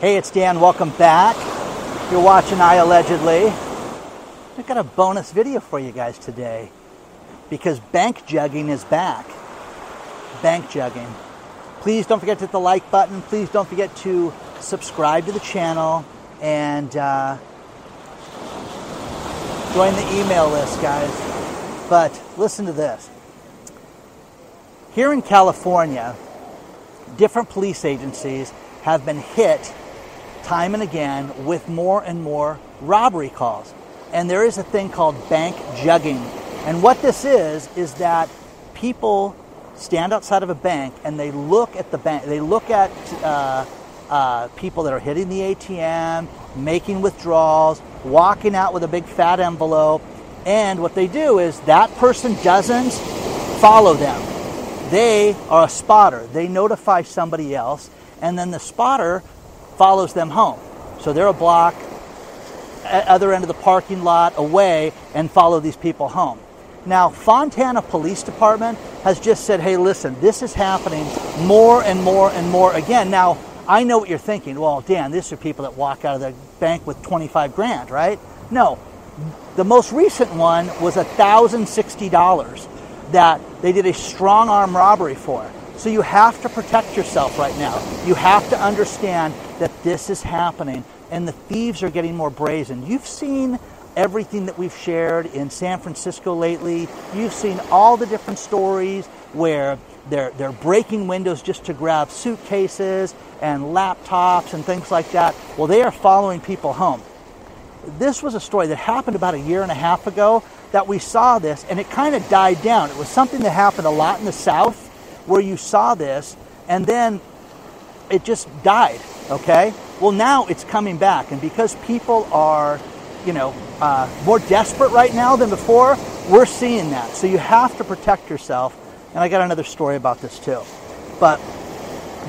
Hey, it's Dan. Welcome back. You're watching I Allegedly. I've got a bonus video for you guys today because bank jugging is back. Bank jugging. Please don't forget to hit the like button. Please don't forget to subscribe to the channel and uh, join the email list, guys. But listen to this. Here in California, different police agencies have been hit time and again with more and more robbery calls. And there is a thing called bank jugging. And what this is, is that people stand outside of a bank and they look at the bank, they look at uh, uh, people that are hitting the ATM, making withdrawals, walking out with a big fat envelope. And what they do is that person doesn't follow them. They are a spotter. They notify somebody else, and then the spotter follows them home. So they're a block other end of the parking lot away and follow these people home. Now, Fontana Police Department has just said, hey, listen, this is happening more and more and more again. Now, I know what you're thinking. Well, Dan, these are people that walk out of the bank with 25 grand, right? No. The most recent one was $1,060 that they did a strong arm robbery for. So you have to protect yourself right now. You have to understand that this is happening and the thieves are getting more brazen. You've seen everything that we've shared in San Francisco lately. You've seen all the different stories where they're, they're breaking windows just to grab suitcases and laptops and things like that. Well, they are following people home. This was a story that happened about a year and a half ago that we saw this and it kind of died down. It was something that happened a lot in the South where you saw this and then it just died, okay? Well, now it's coming back, and because people are, you know, uh, more desperate right now than before, we're seeing that. So you have to protect yourself. And I got another story about this too. But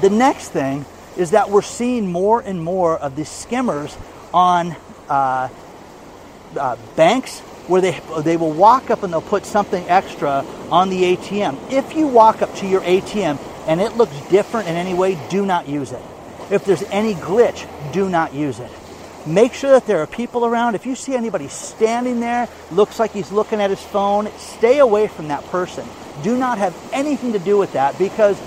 the next thing is that we're seeing more and more of these skimmers on uh, uh, banks where they, they will walk up and they'll put something extra on the ATM. If you walk up to your ATM and it looks different in any way, do not use it. If there's any glitch, do not use it. Make sure that there are people around. If you see anybody standing there, looks like he's looking at his phone, stay away from that person. Do not have anything to do with that because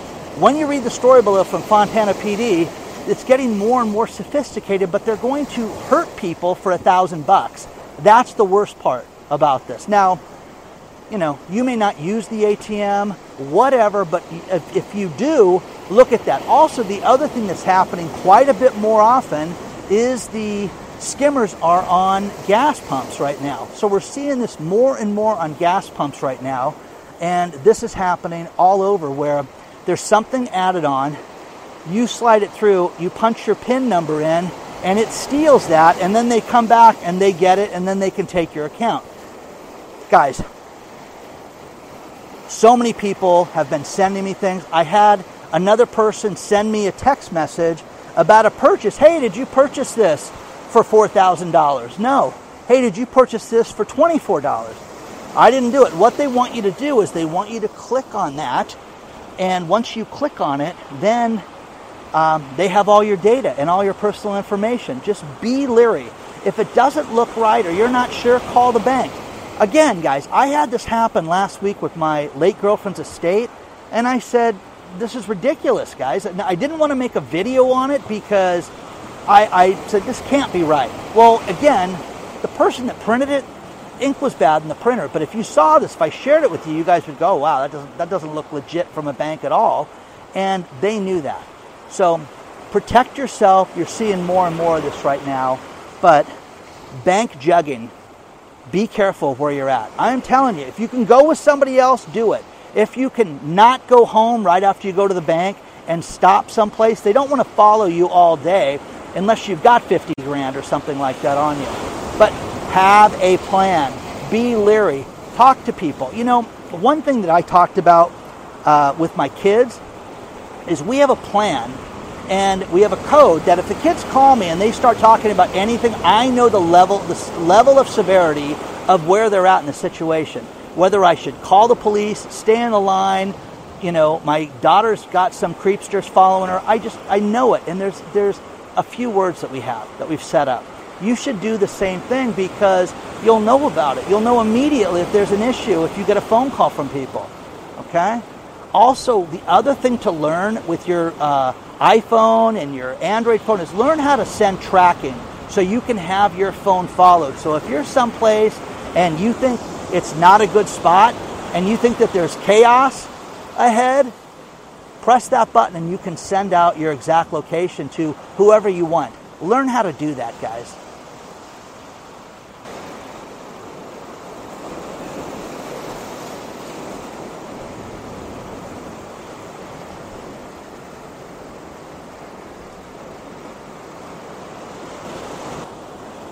when you read the story below from Fontana PD, it's getting more and more sophisticated, but they're going to hurt people for a thousand bucks. That's the worst part about this. Now, you know, you may not use the ATM, whatever, but if, if you do, look at that. Also, the other thing that's happening quite a bit more often is the skimmers are on gas pumps right now. So we're seeing this more and more on gas pumps right now. And this is happening all over where there's something added on. You slide it through, you punch your PIN number in, and it steals that. And then they come back and they get it, and then they can take your account. Guys, so many people have been sending me things. I had another person send me a text message about a purchase. Hey, did you purchase this for $4,000? No. Hey, did you purchase this for $24? I didn't do it. What they want you to do is they want you to click on that. And once you click on it, then um, they have all your data and all your personal information. Just be leery. If it doesn't look right or you're not sure, call the bank. Again, guys, I had this happen last week with my late girlfriend's estate, and I said, This is ridiculous, guys. I didn't want to make a video on it because I, I said, This can't be right. Well, again, the person that printed it, ink was bad in the printer, but if you saw this, if I shared it with you, you guys would go, Wow, that doesn't, that doesn't look legit from a bank at all. And they knew that. So protect yourself. You're seeing more and more of this right now. But bank jugging be careful where you're at. I'm telling you, if you can go with somebody else, do it. If you can not go home right after you go to the bank and stop someplace, they don't want to follow you all day unless you've got 50 grand or something like that on you. But have a plan. Be leery. Talk to people. You know, one thing that I talked about uh, with my kids is we have a plan and we have a code that if the kids call me and they start talking about anything, I know the level, the level of severity of where they're at in the situation. Whether I should call the police, stay in the line, you know, my daughter's got some creepsters following her. I just, I know it. And there's, there's a few words that we have that we've set up. You should do the same thing because you'll know about it. You'll know immediately if there's an issue if you get a phone call from people. Okay? Also, the other thing to learn with your uh, iPhone and your Android phone is learn how to send tracking so you can have your phone followed. So if you're someplace and you think it's not a good spot and you think that there's chaos ahead, press that button and you can send out your exact location to whoever you want. Learn how to do that, guys.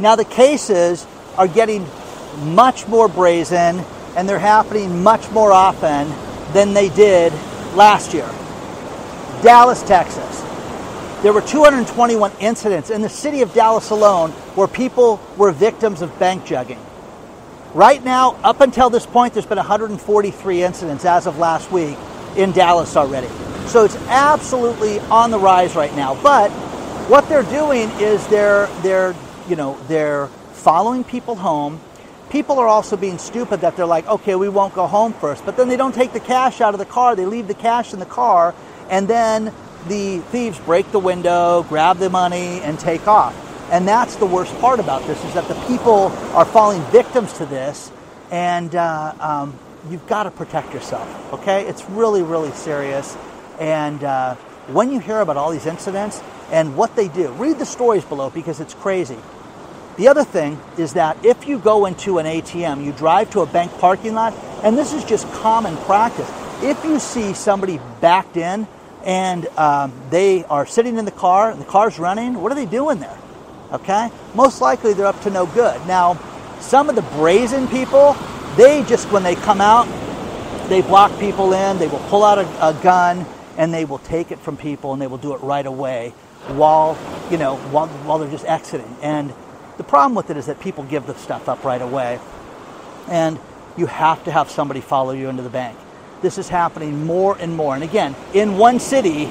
Now, the cases are getting much more brazen and they're happening much more often than they did last year. Dallas, Texas. There were 221 incidents in the city of Dallas alone where people were victims of bank jugging. Right now, up until this point, there's been 143 incidents as of last week in Dallas already. So it's absolutely on the rise right now. But what they're doing is they're they're you know, they're following people home. People are also being stupid that they're like, okay, we won't go home first. But then they don't take the cash out of the car. They leave the cash in the car, and then the thieves break the window, grab the money, and take off. And that's the worst part about this is that the people are falling victims to this, and uh, um, you've got to protect yourself. Okay, it's really, really serious. And uh, when you hear about all these incidents and what they do, read the stories below because it's crazy. The other thing is that if you go into an ATM, you drive to a bank parking lot, and this is just common practice. If you see somebody backed in and um, they are sitting in the car and the car's running, what are they doing there? Okay? Most likely they're up to no good. Now, some of the brazen people, they just, when they come out, they block people in, they will pull out a, a gun, and they will take it from people and they will do it right away while, you know, while, while they're just exiting. And the problem with it is that people give the stuff up right away, and you have to have somebody follow you into the bank. This is happening more and more. And again, in one city,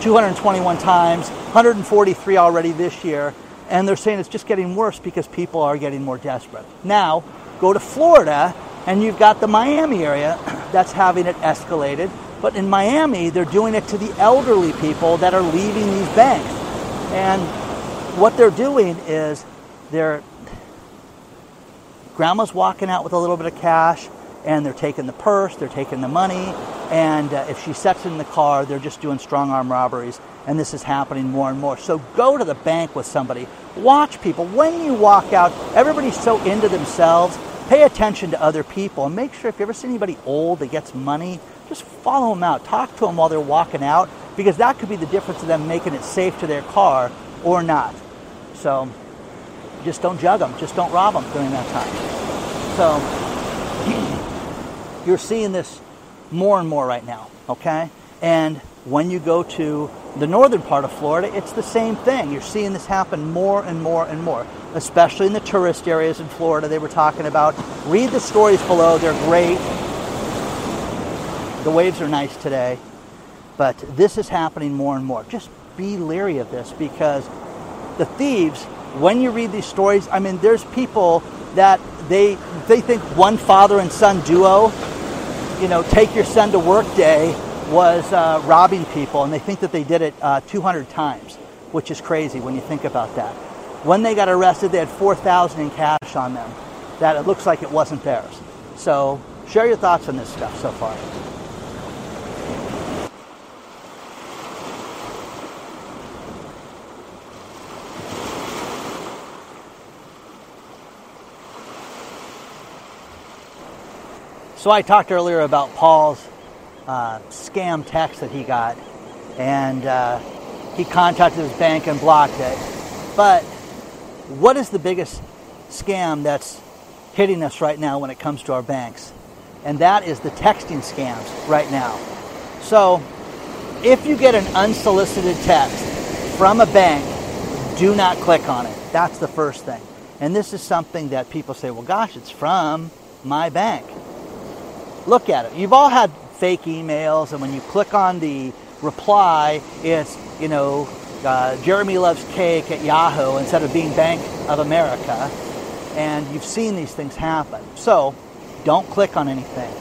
221 times, 143 already this year, and they're saying it's just getting worse because people are getting more desperate. Now, go to Florida, and you've got the Miami area that's having it escalated. But in Miami, they're doing it to the elderly people that are leaving these banks. And what they're doing is they're grandma's walking out with a little bit of cash and they're taking the purse, they're taking the money, and uh, if she sets in the car, they're just doing strong arm robberies, and this is happening more and more. So go to the bank with somebody, watch people. When you walk out, everybody's so into themselves. Pay attention to other people and make sure if you ever see anybody old that gets money, just follow them out. Talk to them while they're walking out because that could be the difference of them making it safe to their car or not. So just don't jug them, just don't rob them during that time. So you're seeing this more and more right now, okay? And when you go to the northern part of Florida, it's the same thing. You're seeing this happen more and more and more, especially in the tourist areas in Florida they were talking about. Read the stories below, they're great. The waves are nice today, but this is happening more and more. Just be leery of this because the thieves when you read these stories, I mean, there's people that they they think one father and son duo, you know, take your son to work day was uh, robbing people, and they think that they did it uh, 200 times, which is crazy when you think about that. When they got arrested, they had 4,000 in cash on them. That it looks like it wasn't theirs. So, share your thoughts on this stuff so far. So I talked earlier about Paul's uh, scam text that he got, and uh, he contacted his bank and blocked it. But what is the biggest scam that's hitting us right now when it comes to our banks? And that is the texting scams right now. So if you get an unsolicited text from a bank, do not click on it. That's the first thing. And this is something that people say, well, gosh, it's from my bank look at it. You've all had fake emails, and when you click on the reply, it's, you know, uh, Jeremy loves cake at Yahoo instead of being Bank of America. And you've seen these things happen. So don't click on anything.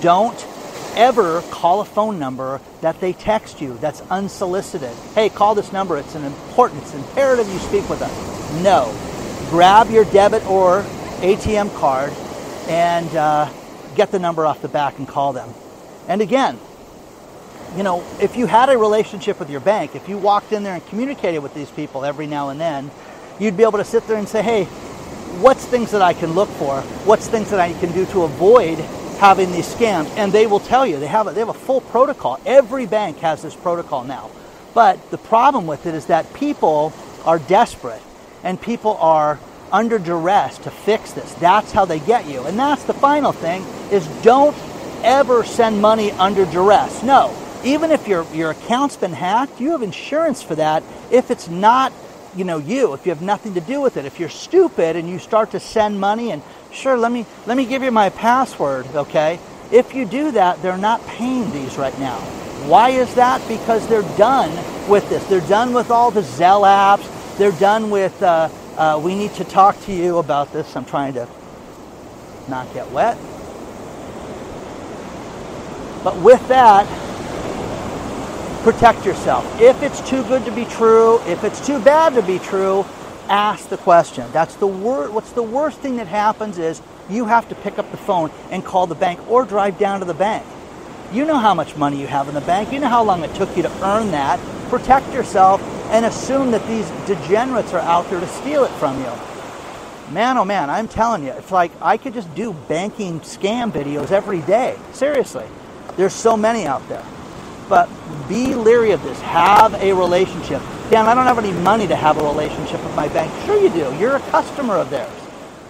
Don't ever call a phone number that they text you that's unsolicited. Hey, call this number. It's an important, it's imperative you speak with us. No. Grab your debit or ATM card and uh, get the number off the back and call them. And again, you know, if you had a relationship with your bank, if you walked in there and communicated with these people every now and then, you'd be able to sit there and say, hey, what's things that I can look for? What's things that I can do to avoid having these scams? And they will tell you. They have a, they have a full protocol. Every bank has this protocol now. But the problem with it is that people are desperate and people are under duress to fix this. That's how they get you. And that's the final thing is don't ever send money under duress. No, even if your, your account's been hacked, you have insurance for that. If it's not you know you if you have nothing to do with it. If you're stupid and you start to send money and sure let me let me give you my password okay? If you do that they're not paying these right now. Why is that? Because they're done with this. They're done with all the zelle apps. They're done with uh, uh, we need to talk to you about this i'm trying to not get wet but with that protect yourself. If it's too good to be true, if it's too bad to be true, ask the question. That's the wor- what's the worst thing that happens is you have to pick up the phone and call the bank or drive down to the bank. You know how much money you have in the bank. You know how long it took you to earn that. Protect yourself and assume that these degenerates are out there to steal it from you. Man, oh man, I'm telling you, it's like I could just do banking scam videos every day. Seriously. There's so many out there. But be leery of this. Have a relationship. Dan, I don't have any money to have a relationship with my bank. Sure, you do. You're a customer of theirs.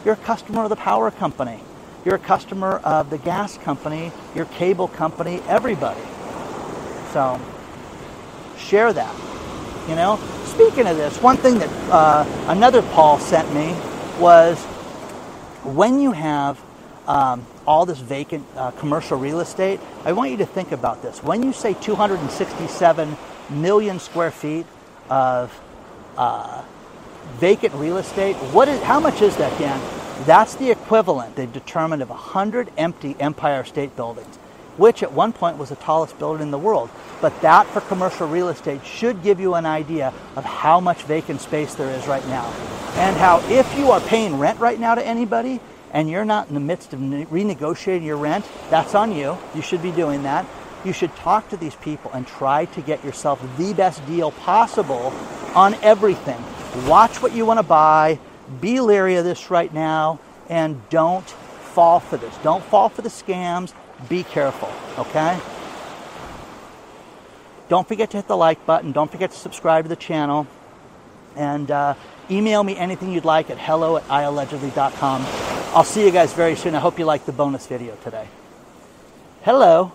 You're a customer of the power company. You're a customer of the gas company, your cable company, everybody. So, share that. You know, speaking of this, one thing that uh, another Paul sent me was when you have um, all this vacant uh, commercial real estate, I want you to think about this. When you say 267 million square feet of uh, vacant real estate, what is, how much is that, Dan? That's the equivalent, they've determined, of 100 empty Empire State Buildings, which at one point was the tallest building in the world. But that for commercial real estate should give you an idea of how much vacant space there is right now. And how, if you are paying rent right now to anybody, and you're not in the midst of renegotiating your rent, that's on you. You should be doing that. You should talk to these people and try to get yourself the best deal possible on everything. Watch what you want to buy, be leery of this right now, and don't fall for this. Don't fall for the scams. Be careful, okay? Don't forget to hit the like button. Don't forget to subscribe to the channel. And uh, email me anything you'd like at hello at iallegedly.com. I'll see you guys very soon. I hope you liked the bonus video today. Hello.